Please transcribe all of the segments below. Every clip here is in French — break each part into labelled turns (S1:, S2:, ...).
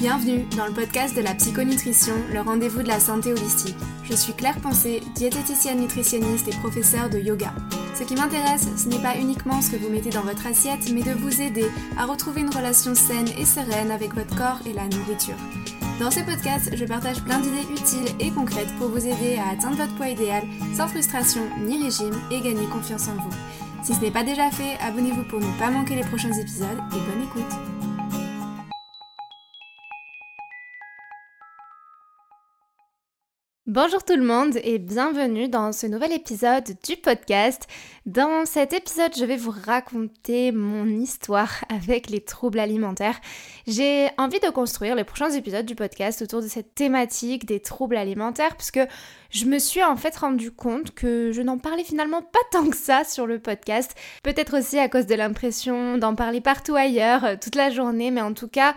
S1: Bienvenue dans le podcast de la psychonutrition, le rendez-vous de la santé holistique. Je suis Claire Pensée, diététicienne nutritionniste et professeure de yoga. Ce qui m'intéresse, ce n'est pas uniquement ce que vous mettez dans votre assiette, mais de vous aider à retrouver une relation saine et sereine avec votre corps et la nourriture. Dans ce podcast, je partage plein d'idées utiles et concrètes pour vous aider à atteindre votre poids idéal sans frustration ni régime et gagner confiance en vous. Si ce n'est pas déjà fait, abonnez-vous pour ne pas manquer les prochains épisodes et bonne écoute. Bonjour tout le monde et bienvenue dans ce nouvel épisode du podcast. Dans cet épisode, je vais vous raconter mon histoire avec les troubles alimentaires. J'ai envie de construire les prochains épisodes du podcast autour de cette thématique des troubles alimentaires puisque je me suis en fait rendu compte que je n'en parlais finalement pas tant que ça sur le podcast. Peut-être aussi à cause de l'impression d'en parler partout ailleurs euh, toute la journée, mais en tout cas,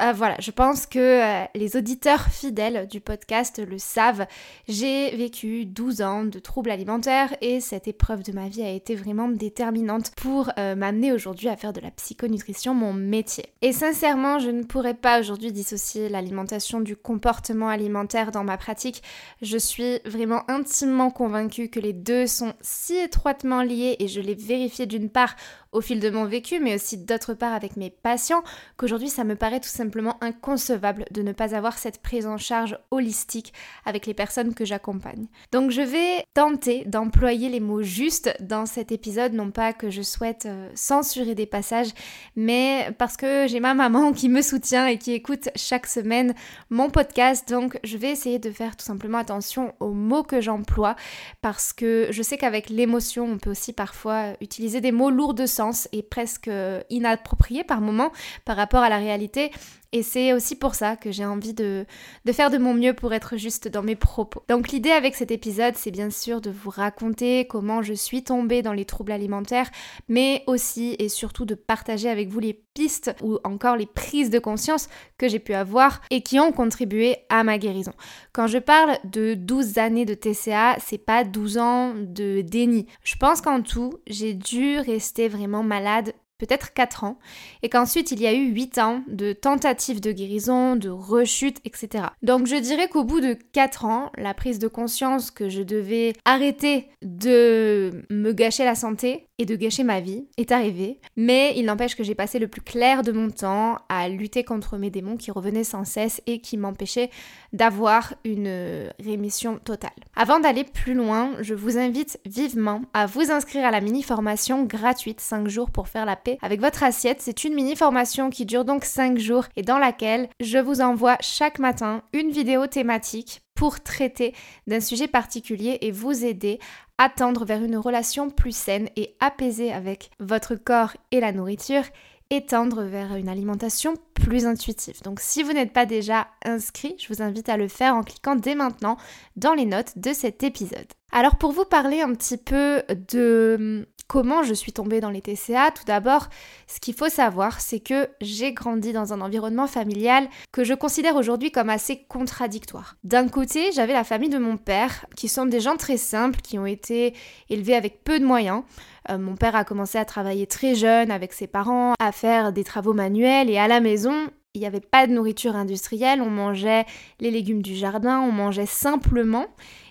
S1: euh, voilà, je pense que euh, les auditeurs fidèles du podcast le savent. J'ai vécu 12 ans de troubles alimentaires et cette épreuve de ma vie a été vraiment déterminante pour m'amener aujourd'hui à faire de la psychonutrition mon métier. Et sincèrement, je ne pourrais pas aujourd'hui dissocier l'alimentation du comportement alimentaire dans ma pratique. Je suis vraiment intimement convaincue que les deux sont si étroitement liés et je l'ai vérifié d'une part au fil de mon vécu, mais aussi d'autre part avec mes patients, qu'aujourd'hui ça me paraît tout simplement inconcevable de ne pas avoir cette prise en charge holistique avec les personnes que j'accompagne. Donc je vais tenter d'employer les mots justes dans cet épisode, non pas que je souhaite euh, censurer des passages, mais parce que j'ai ma maman qui me soutient et qui écoute chaque semaine mon podcast, donc je vais essayer de faire tout simplement attention aux mots que j'emploie, parce que je sais qu'avec l'émotion, on peut aussi parfois utiliser des mots lourds de sens et presque inapproprié par moment par rapport à la réalité. Et c'est aussi pour ça que j'ai envie de, faire de mon mieux pour être juste dans mes propos. Donc l'idée avec cet épisode, c'est bien sûr de vous raconter comment je suis tombée dans les troubles alimentaires, mais aussi et surtout de partager avec vous les pistes ou encore les prises de conscience que j'ai pu avoir et qui ont contribué à ma guérison. Quand je parle de 12 années de TCA, c'est pas 12 ans de déni. Je pense qu'en tout, j'ai dû rester vraiment malade peut-être 4 ans, et qu'ensuite il y a eu 8 ans de tentatives de guérison, de rechute, etc. Donc je dirais qu'au bout de 4 ans, la prise de conscience que je devais arrêter de me gâcher la santé et de gâcher ma vie est arrivée, mais il n'empêche que j'ai passé le plus clair de mon temps à lutter contre mes démons qui revenaient sans cesse et qui m'empêchaient d'avoir une rémission totale. Avant d'aller plus loin, je vous invite vivement à vous inscrire à la mini-formation gratuite 5 jours pour faire la avec votre assiette. C'est une mini formation qui dure donc 5 jours et dans laquelle je vous envoie chaque matin une vidéo thématique pour traiter d'un sujet particulier et vous aider à tendre vers une relation plus saine et apaisée avec votre corps et la nourriture et tendre vers une alimentation plus intuitive. Donc si vous n'êtes pas déjà inscrit, je vous invite à le faire en cliquant dès maintenant dans les notes de cet épisode. Alors pour vous parler un petit peu de Comment je suis tombée dans les TCA Tout d'abord, ce qu'il faut savoir, c'est que j'ai grandi dans un environnement familial que je considère aujourd'hui comme assez contradictoire. D'un côté, j'avais la famille de mon père, qui sont des gens très simples, qui ont été élevés avec peu de moyens. Euh, mon père a commencé à travailler très jeune avec ses parents, à faire des travaux manuels et à la maison, il n'y avait pas de nourriture industrielle, on mangeait les légumes du jardin, on mangeait simplement.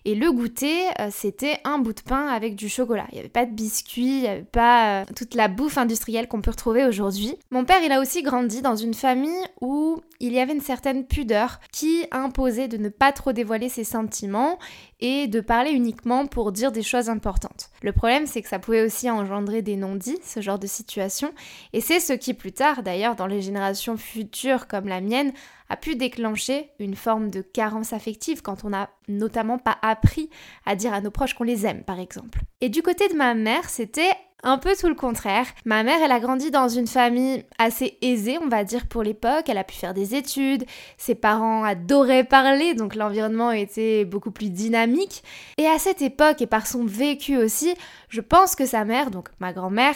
S1: Et le goûter, euh, c'était un bout de pain avec du chocolat. Il n'y avait pas de biscuits, il n'y avait pas euh, toute la bouffe industrielle qu'on peut retrouver aujourd'hui. Mon père, il a aussi grandi dans une famille où il y avait une certaine pudeur qui imposait de ne pas trop dévoiler ses sentiments et de parler uniquement pour dire des choses importantes. Le problème, c'est que ça pouvait aussi engendrer des non-dits, ce genre de situation, et c'est ce qui plus tard, d'ailleurs, dans les générations futures comme la mienne, a pu déclencher une forme de carence affective quand on n'a notamment pas appris à dire à nos proches qu'on les aime, par exemple. Et du côté de ma mère, c'était un peu tout le contraire. Ma mère, elle a grandi dans une famille assez aisée, on va dire, pour l'époque. Elle a pu faire des études. Ses parents adoraient parler, donc l'environnement était beaucoup plus dynamique. Et à cette époque, et par son vécu aussi, je pense que sa mère, donc ma grand-mère,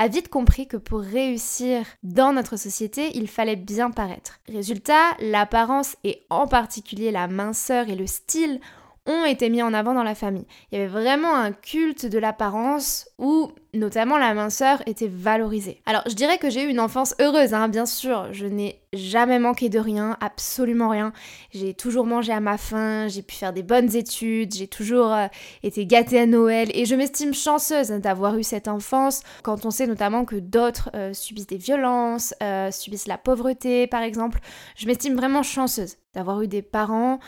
S1: a vite compris que pour réussir dans notre société, il fallait bien paraître. Résultat, l'apparence et en particulier la minceur et le style ont été mis en avant dans la famille. Il y avait vraiment un culte de l'apparence où notamment la minceur était valorisée. Alors je dirais que j'ai eu une enfance heureuse, hein, bien sûr, je n'ai jamais manqué de rien, absolument rien. J'ai toujours mangé à ma faim, j'ai pu faire des bonnes études, j'ai toujours euh, été gâtée à Noël et je m'estime chanceuse d'avoir eu cette enfance quand on sait notamment que d'autres euh, subissent des violences, euh, subissent la pauvreté par exemple. Je m'estime vraiment chanceuse d'avoir eu des parents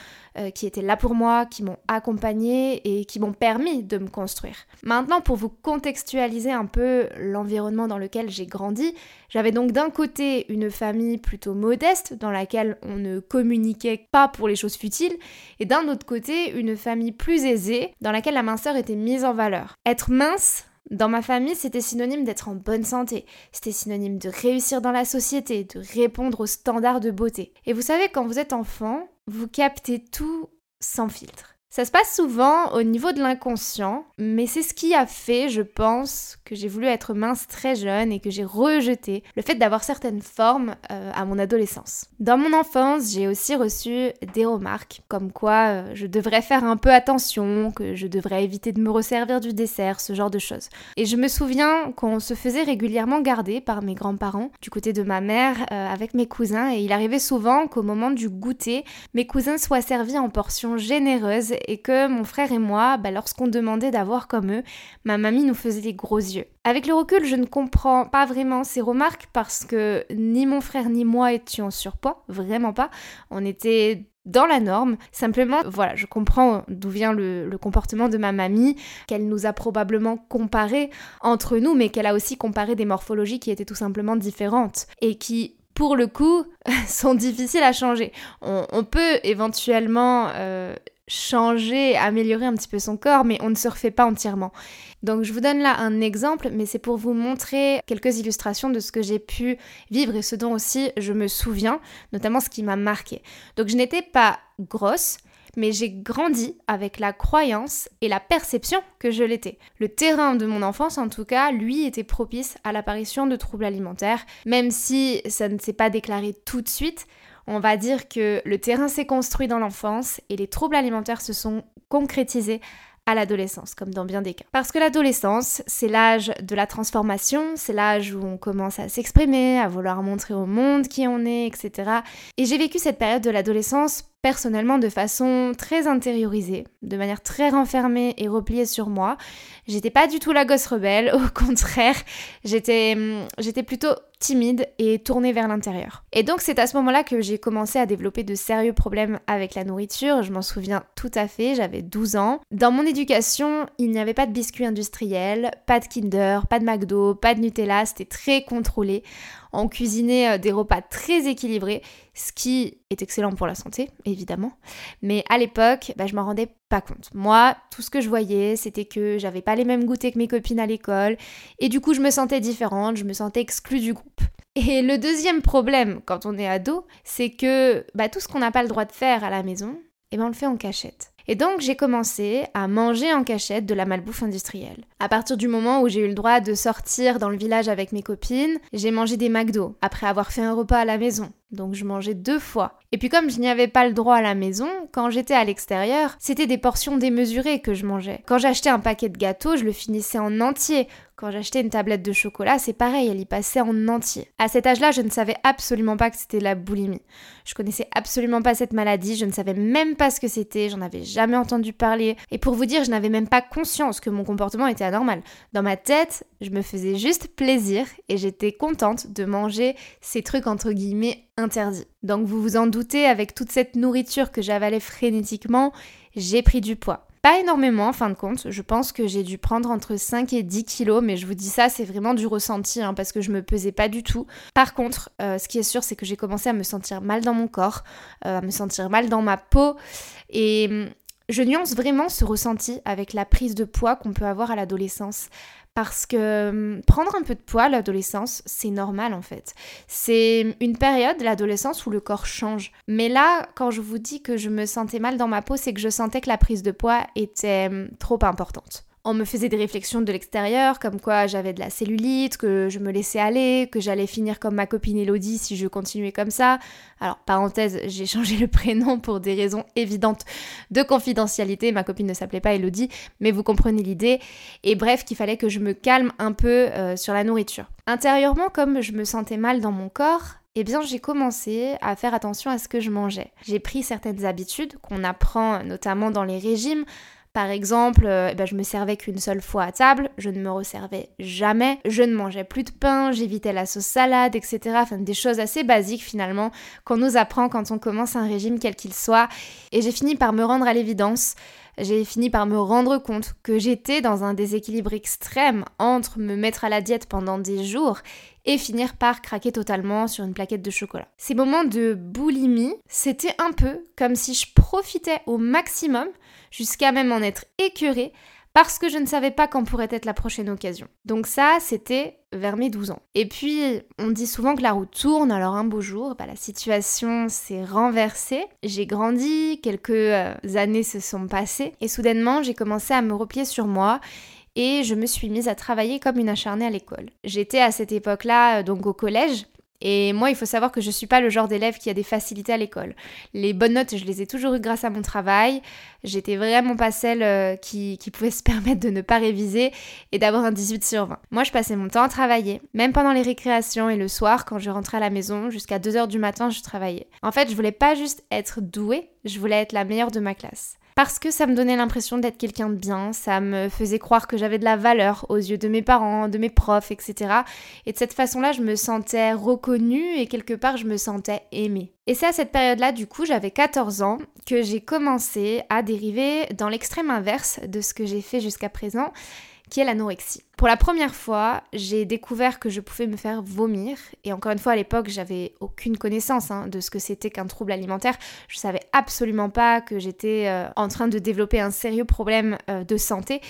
S1: qui étaient là pour moi, qui m'ont accompagnée et qui m'ont permis de me construire. Maintenant, pour vous contextualiser un peu l'environnement dans lequel j'ai grandi, j'avais donc d'un côté une famille plutôt modeste dans laquelle on ne communiquait pas pour les choses futiles, et d'un autre côté une famille plus aisée dans laquelle la minceur était mise en valeur. Être mince, dans ma famille, c'était synonyme d'être en bonne santé, c'était synonyme de réussir dans la société, de répondre aux standards de beauté. Et vous savez, quand vous êtes enfant, vous captez tout sans filtre. Ça se passe souvent au niveau de l'inconscient, mais c'est ce qui a fait, je pense, que j'ai voulu être mince très jeune et que j'ai rejeté le fait d'avoir certaines formes euh, à mon adolescence. Dans mon enfance, j'ai aussi reçu des remarques comme quoi euh, je devrais faire un peu attention, que je devrais éviter de me resservir du dessert, ce genre de choses. Et je me souviens qu'on se faisait régulièrement garder par mes grands-parents du côté de ma mère euh, avec mes cousins et il arrivait souvent qu'au moment du goûter, mes cousins soient servis en portions généreuses et que mon frère et moi, bah, lorsqu'on demandait d'avoir comme eux, ma mamie nous faisait des gros yeux. Avec le recul, je ne comprends pas vraiment ces remarques parce que ni mon frère ni moi étions surpoids, vraiment pas. On était dans la norme. Simplement, voilà, je comprends d'où vient le, le, comportement de ma mamie, qu'elle nous a probablement comparé entre nous, mais qu'elle a aussi comparé des morphologies qui étaient tout simplement différentes et qui pour le coup, sont difficiles à changer. On, peut éventuellement euh, changer, améliorer un petit peu son corps, mais on ne se refait pas entièrement. Donc je vous donne là un exemple, mais c'est pour vous montrer quelques illustrations de ce que j'ai pu vivre et ce dont aussi je me souviens, notamment ce qui m'a marqué. Donc je n'étais pas grosse, mais j'ai grandi avec la croyance et la perception que je l'étais. Le terrain de mon enfance, en tout cas, lui, était propice à l'apparition de troubles alimentaires, même si ça ne s'est pas déclaré tout de suite. On va dire que le terrain s'est construit dans l'enfance et les troubles alimentaires se sont concrétisés à l'adolescence, comme dans bien des cas. Parce que l'adolescence, c'est l'âge de la transformation, c'est l'âge où on commence à s'exprimer, à vouloir montrer au monde qui on est, etc. Et j'ai vécu cette période de l'adolescence personnellement de façon très intériorisée, de manière très renfermée et repliée sur moi. J'étais pas du tout la gosse rebelle, au contraire, j'étais hum, j'étais plutôt timide et tournée vers l'intérieur. Et donc c'est à ce moment-là que j'ai commencé à développer de sérieux problèmes avec la nourriture, je m'en souviens tout à fait, j'avais 12 ans. Dans mon éducation, il n'y avait pas de biscuits industriels, pas de Kinder, pas de McDo, pas de Nutella, c'était très contrôlé. On cuisinait euh, des repas très équilibrés, ce qui est excellent pour la santé, évidemment. Mais à l'époque, bah, je m'en rendais pas compte. Moi, tout ce que je voyais, c'était que j'avais pas les mêmes goûters que mes copines à l'école, et du coup, je me sentais différente, je me sentais exclue du groupe. Et le deuxième problème quand on est ado, c'est que bah, tout ce qu'on n'a pas le droit de faire à la maison, eh ben on le fait en cachette. Et donc j'ai commencé à manger en cachette de la malbouffe industrielle. À partir du moment où j'ai eu le droit de sortir dans le village avec mes copines, j'ai mangé des McDo après avoir fait un repas à la maison. Donc je mangeais deux fois. Et puis comme je n'y avais pas le droit à la maison, quand j'étais à l'extérieur, c'était des portions démesurées que je mangeais. Quand j'achetais un paquet de gâteaux, je le finissais en entier. Quand j'achetais une tablette de chocolat, c'est pareil, elle y passait en entier. À cet âge-là, je ne savais absolument pas que c'était la boulimie. Je connaissais absolument pas cette maladie, je ne savais même pas ce que c'était, j'en avais jamais entendu parler. Et pour vous dire, je n'avais même pas conscience que mon comportement était anormal. Dans ma tête, je me faisais juste plaisir et j'étais contente de manger ces trucs entre guillemets interdits. Donc vous vous en doutez, avec toute cette nourriture que j'avalais frénétiquement, j'ai pris du poids. Pas énormément en fin de compte, je pense que j'ai dû prendre entre 5 et 10 kilos, mais je vous dis ça, c'est vraiment du ressenti, hein, parce que je me pesais pas du tout. Par contre, euh, ce qui est sûr, c'est que j'ai commencé à me sentir mal dans mon corps, euh, à me sentir mal dans ma peau, et hum, je nuance vraiment ce ressenti avec la prise de poids qu'on peut avoir à l'adolescence. Parce que hum, prendre un peu de poids à l'adolescence, c'est normal en fait. C'est une période, l'adolescence, où le corps change. Mais là, quand je vous dis que je me sentais mal dans ma peau, c'est que je sentais que la prise de poids était hum, trop importante. On me faisait des réflexions de l'extérieur, comme quoi j'avais de la cellulite, que je me laissais aller, que j'allais finir comme ma copine Elodie si je continuais comme ça. Alors, parenthèse, j'ai changé le prénom pour des raisons évidentes de confidentialité. Ma copine ne s'appelait pas Elodie, mais vous comprenez l'idée. Et bref, qu'il fallait que je me calme un peu euh, sur la nourriture. Intérieurement, comme je me sentais mal dans mon corps, eh bien j'ai commencé à faire attention à ce que je mangeais. J'ai pris certaines habitudes qu'on apprend notamment dans les régimes. Par exemple, euh, eh ben, je me servais qu'une seule fois à table, je ne me resservais jamais, je ne mangeais plus de pain, j'évitais la sauce salade, etc. Enfin, des choses assez basiques finalement qu'on nous apprend quand on commence un régime quel qu'il soit. Et j'ai fini par me rendre à l'évidence j'ai fini par me rendre compte que j'étais dans un déséquilibre extrême entre me mettre à la diète pendant des jours et finir par craquer totalement sur une plaquette de chocolat. Ces moments de boulimie, c'était un peu comme si je profitais au maximum, jusqu'à même en être écœurée, parce que je ne savais pas quand pourrait être la prochaine occasion. Donc ça, c'était vers mes 12 ans. Et puis, on dit souvent que la roue tourne, alors un beau jour, bah, la situation s'est renversée. J'ai grandi, quelques euh, années se sont passées, et soudainement, j'ai commencé à me replier sur moi et je me suis mise à travailler comme une acharnée à l'école. J'étais à cette époque-là euh, donc au collège et moi, il faut savoir que je suis pas le genre d'élève qui a des facilités à l'école. Les bonnes notes, je les ai toujours eues grâce à mon travail. J'étais vraiment pas celle euh, qui, qui, pouvait se permettre de ne pas réviser et d'avoir un 18 sur 20. Moi, je passais mon temps à travailler. Même pendant les récréations et le soir, quand je rentrais à la maison, jusqu'à 2h du matin, je travaillais. En fait, je voulais pas juste être douée, je voulais être la meilleure de ma classe parce que ça me donnait l'impression d'être quelqu'un de bien, ça me faisait croire que j'avais de la valeur aux yeux de mes parents, de mes profs, etc. Et de cette façon-là, je me sentais reconnue et quelque part, je me sentais aimée. Et c'est à cette période-là, du coup, j'avais 14 ans, que j'ai commencé à dériver dans l'extrême inverse de ce que j'ai fait jusqu'à présent, qui est l'anorexie. Pour la première fois, j'ai découvert que je pouvais me faire vomir. Et encore une fois, à l'époque, j'avais aucune connaissance hein, de ce que c'était qu'un trouble alimentaire. Je savais absolument pas que j'étais euh, en train de développer un sérieux problème euh, de santé.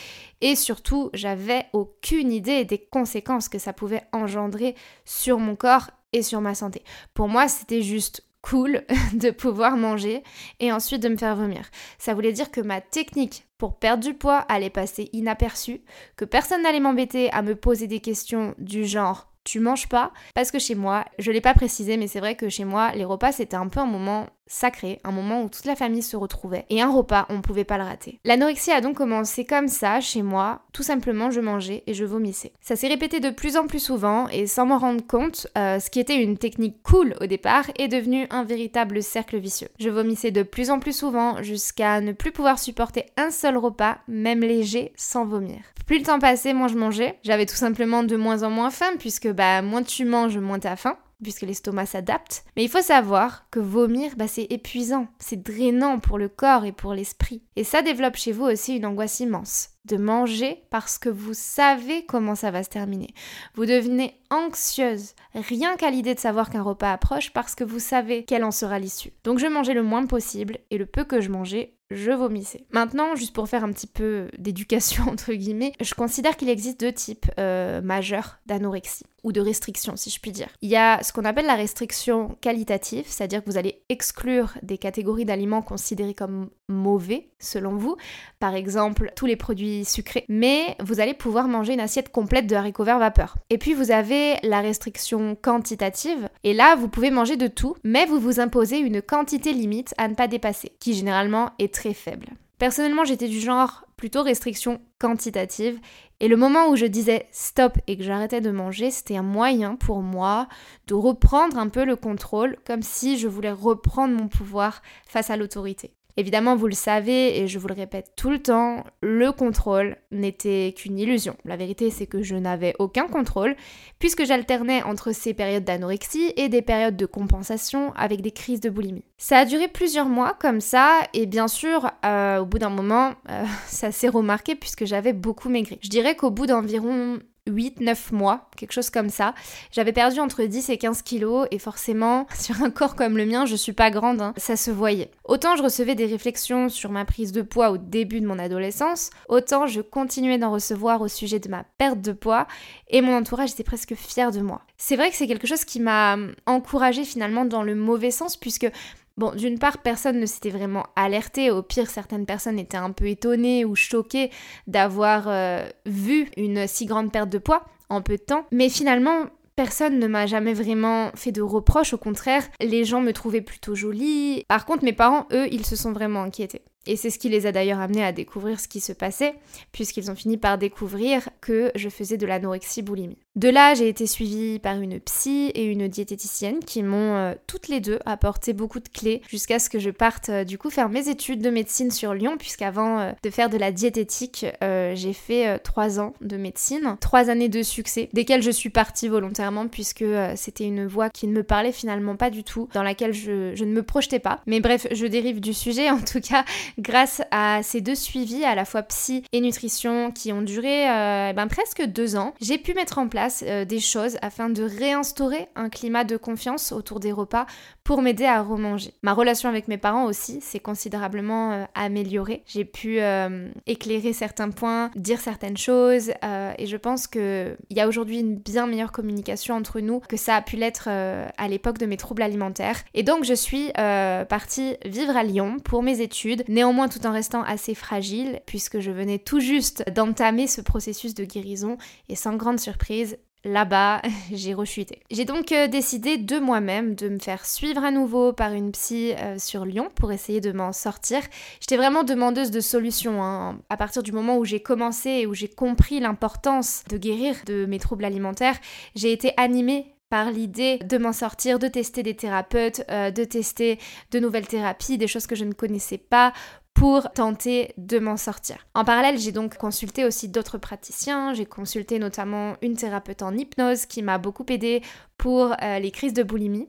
S1: Et surtout, j'avais aucune idée des conséquences que ça pouvait engendrer sur mon corps et sur ma santé. Pour moi, c'était juste cool de pouvoir manger et ensuite de me faire vomir. Ça voulait dire que ma technique pour perdre du poids allait passer inaperçue, que personne n'allait m'embêter à me poser des questions du genre tu manges pas parce que chez moi, je l'ai pas précisé mais c'est vrai que chez moi les repas c'était un peu un moment sacré, un moment où toute la famille se retrouvait et un repas on ne pouvait pas le rater. L'anorexie a donc commencé comme ça chez moi, tout simplement je mangeais et je vomissais. Ça s'est répété de plus en plus souvent et sans m'en rendre compte, euh, ce qui était une technique cool au départ est devenu un véritable cercle vicieux. Je vomissais de plus en plus souvent jusqu'à ne plus pouvoir supporter un seul repas, même léger, sans vomir. Plus le temps passait, moins je mangeais. J'avais tout simplement de moins en moins faim puisque bah moins tu manges, moins t'as faim puisque l'estomac s'adapte. Mais il faut savoir que vomir, bah, c'est épuisant, c'est drainant pour le corps et pour l'esprit. Et ça développe chez vous aussi une angoisse immense de manger parce que vous savez comment ça va se terminer. Vous devenez anxieuse rien qu'à l'idée de savoir qu'un repas approche parce que vous savez quelle en sera l'issue. Donc je mangeais le moins possible et le peu que je mangeais, je vomissais. Maintenant, juste pour faire un petit peu d'éducation entre guillemets, je considère qu'il existe deux types euh, majeurs d'anorexie ou de restriction si je puis dire. Il y a ce qu'on appelle la restriction qualitative, c'est-à-dire que vous allez exclure des catégories d'aliments considérés comme mauvais selon vous, par exemple tous les produits sucrés, mais vous allez pouvoir manger une assiette complète de haricots verts vapeur. Et puis vous avez la restriction quantitative, et là vous pouvez manger de tout, mais vous vous imposez une quantité limite à ne pas dépasser, qui généralement est très faible. Personnellement, j'étais du genre plutôt restriction quantitative. Et le moment où je disais stop et que j'arrêtais de manger, c'était un moyen pour moi de reprendre un peu le contrôle, comme si je voulais reprendre mon pouvoir face à l'autorité. Évidemment, vous le savez et je vous le répète tout le temps, le contrôle n'était qu'une illusion. La vérité, c'est que je n'avais aucun contrôle puisque j'alternais entre ces périodes d'anorexie et des périodes de compensation avec des crises de boulimie. Ça a duré plusieurs mois comme ça et bien sûr, euh, au bout d'un moment, euh, ça s'est remarqué puisque j'avais beaucoup maigri. Je dirais qu'au bout d'environ 8-9 mois, quelque chose comme ça. J'avais perdu entre 10 et 15 kilos et forcément, sur un corps comme le mien, je suis pas grande, hein, ça se voyait. Autant je recevais des réflexions sur ma prise de poids au début de mon adolescence, autant je continuais d'en recevoir au sujet de ma perte de poids et mon entourage était presque fier de moi. C'est vrai que c'est quelque chose qui m'a encouragée finalement dans le mauvais sens puisque Bon, d'une part, personne ne s'était vraiment alerté. Au pire, certaines personnes étaient un peu étonnées ou choquées d'avoir euh, vu une si grande perte de poids en peu de temps. Mais finalement, personne ne m'a jamais vraiment fait de reproches. Au contraire, les gens me trouvaient plutôt jolie. Par contre, mes parents, eux, ils se sont vraiment inquiétés. Et c'est ce qui les a d'ailleurs amenés à découvrir ce qui se passait, puisqu'ils ont fini par découvrir que je faisais de l'anorexie boulimie. De là, j'ai été suivie par une psy et une diététicienne qui m'ont euh, toutes les deux apporté beaucoup de clés jusqu'à ce que je parte euh, du coup faire mes études de médecine sur Lyon, puisqu'avant euh, de faire de la diététique, j'ai fait trois ans de médecine, trois années de succès, desquelles je suis partie volontairement puisque c'était une voie qui ne me parlait finalement pas du tout, dans laquelle je, je ne me projetais pas. Mais bref, je dérive du sujet. En tout cas, grâce à ces deux suivis, à la fois psy et nutrition, qui ont duré eh ben, presque deux ans, j'ai pu mettre en place euh, des choses afin de réinstaurer un climat de confiance autour des repas pour m'aider à remanger. Ma relation avec mes parents aussi s'est considérablement euh, améliorée. J'ai pu euh, éclairer certains points, dire certaines choses et je pense qu'il y a aujourd'hui une bien meilleure communication entre nous que ça a pu l'être à l'époque de mes troubles alimentaires. Et donc je suis partie vivre à Lyon pour mes études, néanmoins tout en restant assez fragile puisque je venais tout juste d'entamer ce processus de guérison et sans grande surprise, là-bas, j'ai rechuté. J'ai donc euh, décidé de moi-même de me faire suivre à nouveau par une psy euh, sur Lyon pour essayer de m'en sortir. J'étais vraiment demandeuse de solutions. Hein. À partir du moment où j'ai commencé et où j'ai compris l'importance de guérir de mes troubles alimentaires, j'ai été animée par l'idée de m'en sortir, de tester des thérapeutes, euh, de tester de nouvelles thérapies, des choses que je ne connaissais pas pour tenter de m'en sortir. En parallèle, j'ai donc consulté aussi d'autres praticiens, j'ai consulté notamment une thérapeute en hypnose qui m'a beaucoup aidé pour euh, les crises de boulimie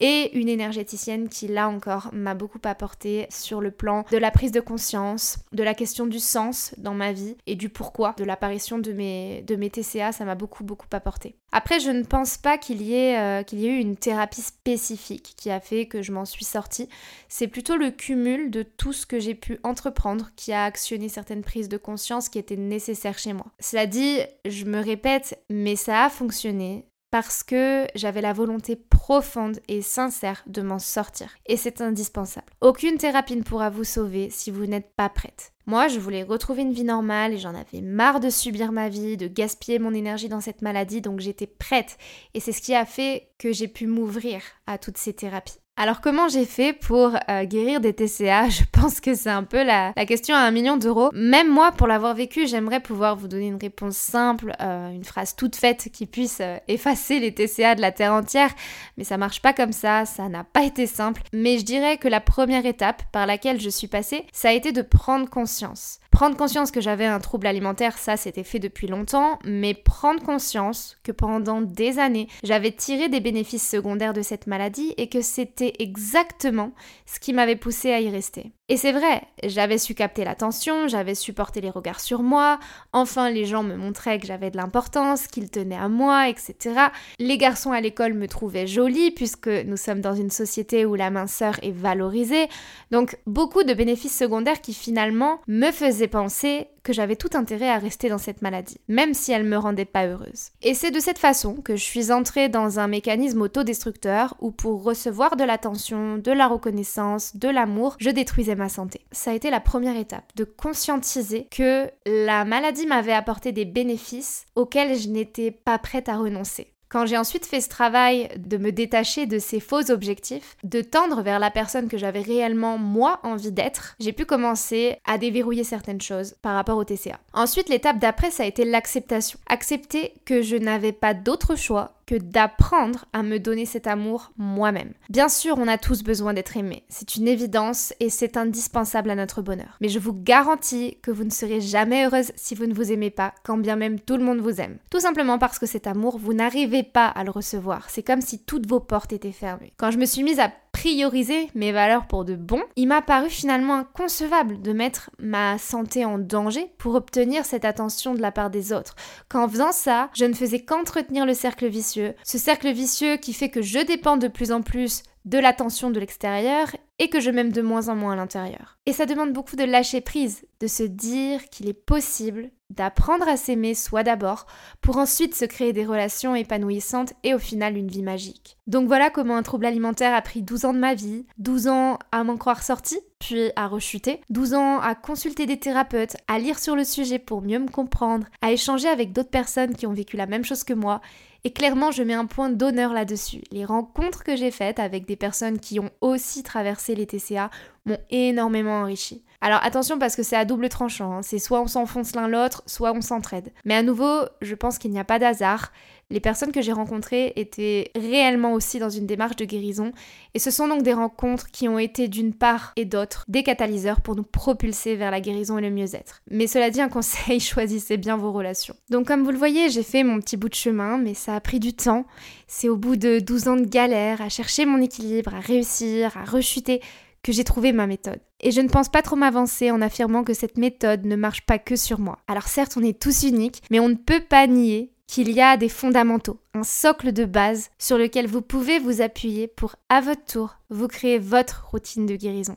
S1: et une énergéticienne qui là encore m'a beaucoup apporté sur le plan de la prise de conscience, de la question du sens dans ma vie et du pourquoi de l'apparition de mes, de mes TCA, ça m'a beaucoup beaucoup apporté. Après, je ne pense pas qu'il y, ait, euh, qu'il y ait eu une thérapie spécifique qui a fait que je m'en suis sortie. C'est plutôt le cumul de tout ce que j'ai pu entreprendre qui a actionné certaines prises de conscience qui étaient nécessaires chez moi. Cela dit, je me répète, mais ça a fonctionné parce que j'avais la volonté profonde et sincère de m'en sortir. Et c'est indispensable. Aucune thérapie ne pourra vous sauver si vous n'êtes pas prête. Moi, je voulais retrouver une vie normale et j'en avais marre de subir ma vie, de gaspiller mon énergie dans cette maladie, donc j'étais prête. Et c'est ce qui a fait que j'ai pu m'ouvrir à toutes ces thérapies. Alors comment j'ai fait pour euh, guérir des TCA Je pense que c'est un peu la, question à un million d'euros. Même moi, pour l'avoir vécu, j'aimerais pouvoir vous donner une réponse simple, euh, une phrase toute faite qui puisse euh, effacer les TCA de la terre entière. Mais ça marche pas comme ça, ça n'a pas été simple. Mais je dirais que la première étape par laquelle je suis passée, ça a été de prendre conscience. Prendre conscience que j'avais un trouble alimentaire, ça c'était fait depuis longtemps, mais prendre conscience que pendant des années, j'avais tiré des bénéfices secondaires de cette maladie et que c'était exactement ce qui m'avait poussé à y rester. Et c'est vrai, j'avais su capter l'attention, j'avais su porter les regards sur moi, enfin les gens me montraient que j'avais de l'importance, qu'ils tenaient à moi, etc. Les garçons à l'école me trouvaient jolie puisque nous sommes dans une société où la minceur est valorisée, donc beaucoup de bénéfices secondaires qui finalement me faisaient penser que j'avais tout intérêt à rester dans cette maladie, même si elle me rendait pas heureuse. Et c'est de cette façon que je suis entrée dans un mécanisme autodestructeur où pour recevoir de l'attention, de la reconnaissance, de l'amour, je détruisais ma santé. Ça a été la première étape, de conscientiser que la maladie m'avait apporté des bénéfices auxquels je n'étais pas prête à renoncer. Quand j'ai ensuite fait ce travail de me détacher de ces faux objectifs, de tendre vers la personne que j'avais réellement moi envie d'être, j'ai pu commencer à déverrouiller certaines choses par rapport au TCA. Ensuite, l'étape d'après, ça a été l'acceptation. Accepter que je n'avais pas d'autre choix que d'apprendre à me donner cet amour moi-même. Bien sûr, on a tous besoin d'être aimé, c'est une évidence et c'est indispensable à notre bonheur. Mais je vous garantis que vous ne serez jamais heureuse si vous ne vous aimez pas, quand bien même tout le monde vous aime. Tout simplement parce que cet amour, vous n'arrivez pas à le recevoir. C'est comme si toutes vos portes étaient fermées. Quand je me suis mise à prioriser mes valeurs pour de bon, il m'a paru finalement inconcevable de mettre ma santé en danger pour obtenir cette attention de la part des autres. Qu'en faisant ça, je ne faisais qu'entretenir le cercle vicieux, ce cercle vicieux qui fait que je dépends de plus en plus de l'attention de l'extérieur et que je m'aime de moins en moins à l'intérieur. Et ça demande beaucoup de lâcher prise, de se dire qu'il est possible d'apprendre à s'aimer soi d'abord pour ensuite se créer des relations épanouissantes et au final une vie magique. Donc voilà comment un trouble alimentaire a pris 12 ans de ma vie, 12 ans à m'en croire sortie, puis à rechuter, 12 ans à consulter des thérapeutes, à lire sur le sujet pour mieux me comprendre, à échanger avec d'autres personnes qui ont vécu la même chose que moi et clairement, je mets un point d'honneur là-dessus. Les rencontres que j'ai faites avec des personnes qui ont aussi traversé les TCA m'ont énormément enrichi. Alors attention parce que c'est à double tranchant, hein. c'est soit on s'enfonce l'un l'autre, soit on s'entraide. Mais à nouveau, je pense qu'il n'y a pas d'hasard. Les personnes que j'ai rencontrées étaient réellement aussi dans une démarche de guérison et ce sont donc des rencontres qui ont été d'une part et d'autre des catalyseurs pour nous propulser vers la guérison et le mieux-être. Mais cela dit, un conseil, choisissez bien vos relations. Donc comme vous le voyez, j'ai fait mon petit bout de chemin, mais ça a pris du temps. C'est au bout de 12 ans de galère à chercher mon équilibre, à réussir, à rechuter que j'ai trouvé ma méthode. Et je ne pense pas trop m'avancer en affirmant que cette méthode ne marche pas que sur moi. Alors certes, on est tous uniques, mais on ne peut pas nier qu'il y a des fondamentaux, un socle de base sur lequel vous pouvez vous appuyer pour, à votre tour, vous créer votre routine de guérison.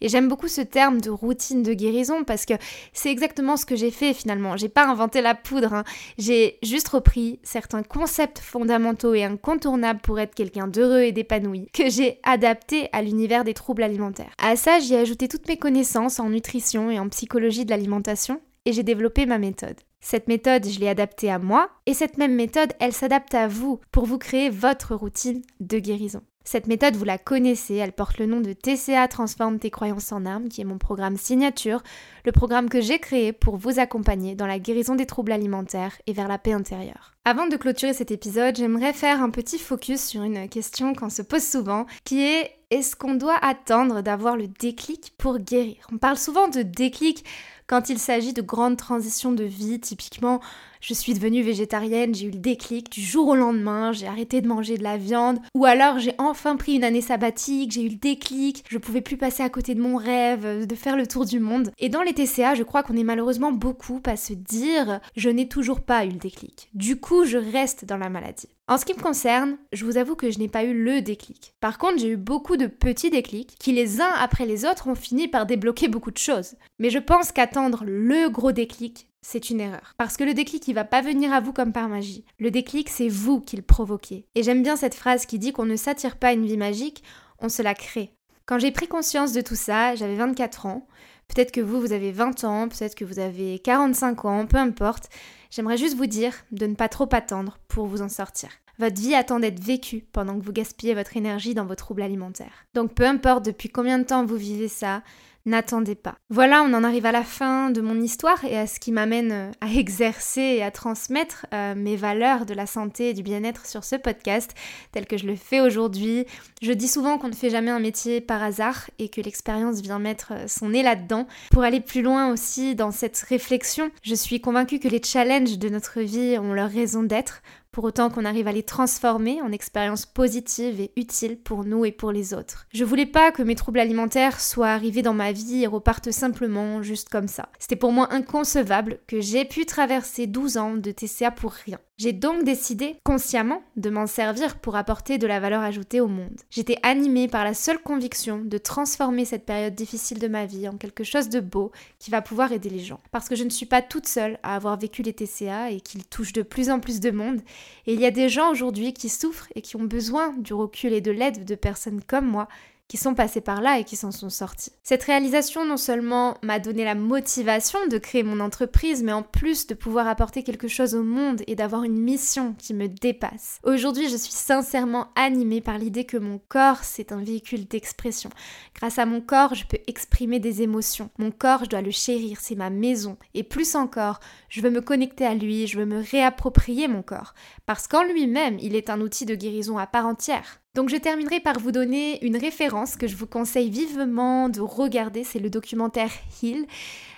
S1: Et j'aime beaucoup ce terme de routine de guérison parce que c'est exactement ce que j'ai fait finalement. J'ai pas inventé la poudre, hein. j'ai juste repris certains concepts fondamentaux et incontournables pour être quelqu'un d'heureux et d'épanoui que j'ai adapté à l'univers des troubles alimentaires. À ça, j'ai ajouté toutes mes connaissances en nutrition et en psychologie de l'alimentation et j'ai développé ma méthode. Cette méthode, je l'ai adaptée à moi et cette même méthode, elle s'adapte à vous pour vous créer votre routine de guérison. Cette méthode, vous la connaissez, elle porte le nom de TCA Transforme tes croyances en armes, qui est mon programme signature, le programme que j'ai créé pour vous accompagner dans la guérison des troubles alimentaires et vers la paix intérieure. Avant de clôturer cet épisode, j'aimerais faire un petit focus sur une question qu'on se pose souvent, qui est est-ce qu'on doit attendre d'avoir le déclic pour guérir? On parle souvent de déclic quand il s'agit de grandes transitions de vie, typiquement je suis devenue végétarienne, j'ai eu le déclic du jour au lendemain, j'ai arrêté de manger de la viande, ou alors j'ai enfin pris une année sabbatique, j'ai eu le déclic, je pouvais plus passer à côté de mon rêve, de faire le tour du monde. Et dans les TCA, je crois qu'on est malheureusement beaucoup à se dire je n'ai toujours pas eu le déclic. Du coup, je reste dans la maladie. En ce qui me concerne, je vous avoue que je n'ai pas eu le déclic. Par contre, j'ai eu beaucoup de petits déclics qui les uns après les autres ont fini par débloquer beaucoup de choses. Mais je pense qu'attendre le gros déclic, c'est une erreur. Parce que le déclic, il va pas venir à vous comme par magie. Le déclic, c'est vous qui le provoquez. Et j'aime bien cette phrase qui dit qu'on ne s'attire pas une vie magique, on se la crée. Quand j'ai pris conscience de tout ça, j'avais 24 ans. Peut-être que vous, vous avez 20 ans, peut-être que vous avez 45 ans, peu importe. J'aimerais juste vous dire de ne pas trop attendre pour vous en sortir. Votre vie attend d'être vécue pendant que vous gaspillez votre énergie dans vos troubles alimentaires. Donc peu importe depuis combien de temps vous vivez ça, n'attendez pas. Voilà, on en arrive à la fin de mon histoire et à ce qui m'amène euh, à exercer et à transmettre euh, mes valeurs de la santé et du bien-être sur ce podcast tel que je le fais aujourd'hui. Je dis souvent qu'on ne fait jamais un métier par hasard et que l'expérience vient mettre euh, son nez là-dedans. Pour aller plus loin aussi dans cette réflexion, je suis convaincue que les challenges de notre vie ont leur raison d'être pour autant qu'on arrive à les transformer en expériences positives et utiles pour nous et pour les autres. Je voulais pas que mes troubles alimentaires soient arrivés dans ma vie et repartent simplement juste comme ça. C'était pour moi inconcevable que j'ai pu traverser 12 ans de TCA pour rien. J'ai donc décidé consciemment de m'en servir pour apporter de la valeur ajoutée au monde. J'étais animée par la seule conviction de transformer cette période difficile de ma vie en quelque chose de beau qui va pouvoir aider les gens. Parce que je ne suis pas toute seule à avoir vécu les TCA et qu'ils touchent de plus en plus de monde. Et il y a des gens aujourd'hui qui souffrent et qui ont besoin du recul et de l'aide de personnes comme moi qui sont passés par là et qui s'en sont sortis. Cette réalisation non seulement m'a donné la motivation de créer mon entreprise, mais en plus de pouvoir apporter quelque chose au monde et d'avoir une mission qui me dépasse. Aujourd'hui, je suis sincèrement animée par l'idée que mon corps, c'est un véhicule d'expression. Grâce à mon corps, je peux exprimer des émotions. Mon corps, je dois le chérir, c'est ma maison. Et plus encore, je veux me connecter à lui, je veux me réapproprier mon corps. Parce qu'en lui-même, il est un outil de guérison à part entière. Donc je terminerai par vous donner une référence que je vous conseille vivement de regarder, c'est le documentaire Heal.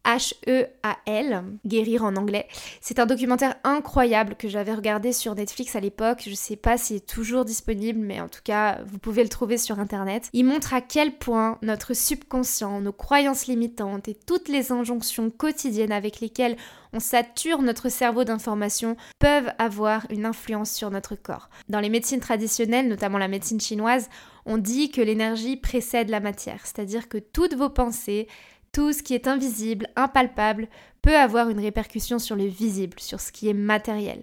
S1: H-E-A-L, guérir en anglais. C'est un documentaire incroyable que j'avais regardé sur Netflix à l'époque. Je sais pas s'il est toujours disponible, mais en tout cas, vous pouvez le trouver sur internet. Il montre à quel point notre subconscient, nos croyances limitantes et toutes les injonctions quotidiennes avec lesquelles on sature notre cerveau d'informations peuvent avoir une influence sur notre corps. Dans les médecines traditionnelles, notamment la médecine chinoise, on dit que l'énergie précède la matière, c'est-à-dire que toutes vos pensées, tout ce qui est invisible, impalpable, peut avoir une répercussion sur le visible, sur ce qui est matériel.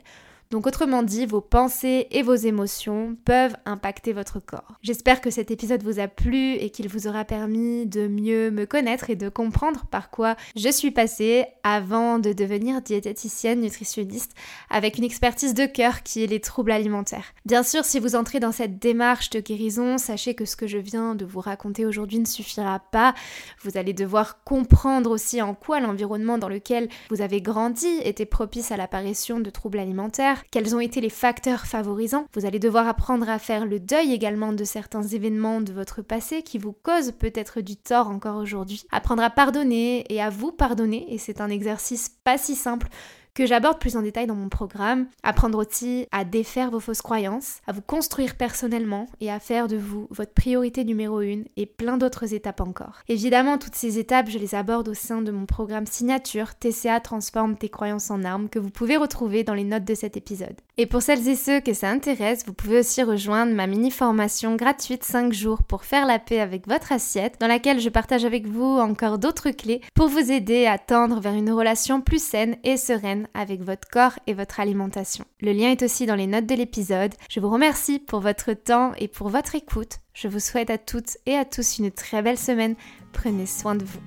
S1: Donc autrement dit, vos pensées et vos émotions peuvent impacter votre corps. J'espère que cet épisode vous a plu et qu'il vous aura permis de mieux me connaître et de comprendre par quoi je suis passée avant de devenir diététicienne nutritionniste avec une expertise de cœur qui est les troubles alimentaires. Bien sûr, si vous entrez dans cette démarche de guérison, sachez que ce que je viens de vous raconter aujourd'hui ne suffira pas. Vous allez devoir comprendre aussi en quoi l'environnement dans lequel vous avez grandi était propice à l'apparition de troubles alimentaires, quels ont été les facteurs favorisants. Vous allez devoir apprendre à faire le deuil également de certains événements de votre passé qui vous causent peut-être du tort encore aujourd'hui. Apprendre à pardonner et à vous pardonner, et c'est un exercice pas si simple que j'aborde plus en détail dans mon programme. Apprendre aussi à défaire vos fausses croyances, à vous construire personnellement et à faire de vous votre priorité numéro une et plein d'autres étapes encore. Évidemment, toutes ces étapes, je les aborde au sein de mon programme signature TCA Transforme tes croyances en armes que vous pouvez retrouver dans les notes de cet épisode. Et pour celles et ceux que ça intéresse, vous pouvez aussi rejoindre ma mini formation gratuite 5 jours pour faire la paix avec votre assiette, dans laquelle je partage avec vous encore d'autres clés pour vous aider à tendre vers une relation plus saine et sereine avec votre corps et votre alimentation. Le lien est aussi dans les notes de l'épisode. Je vous remercie pour votre temps et pour votre écoute. Je vous souhaite à toutes et à tous une très belle semaine. Prenez soin de vous.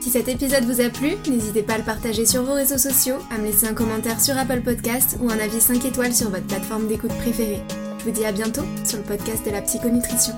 S1: Si cet épisode vous a plu, n'hésitez pas à le partager sur vos réseaux sociaux, à me laisser un commentaire sur Apple Podcast ou un avis 5 étoiles sur votre plateforme d'écoute préférée. Je vous dis à bientôt sur le podcast de la psychonutrition.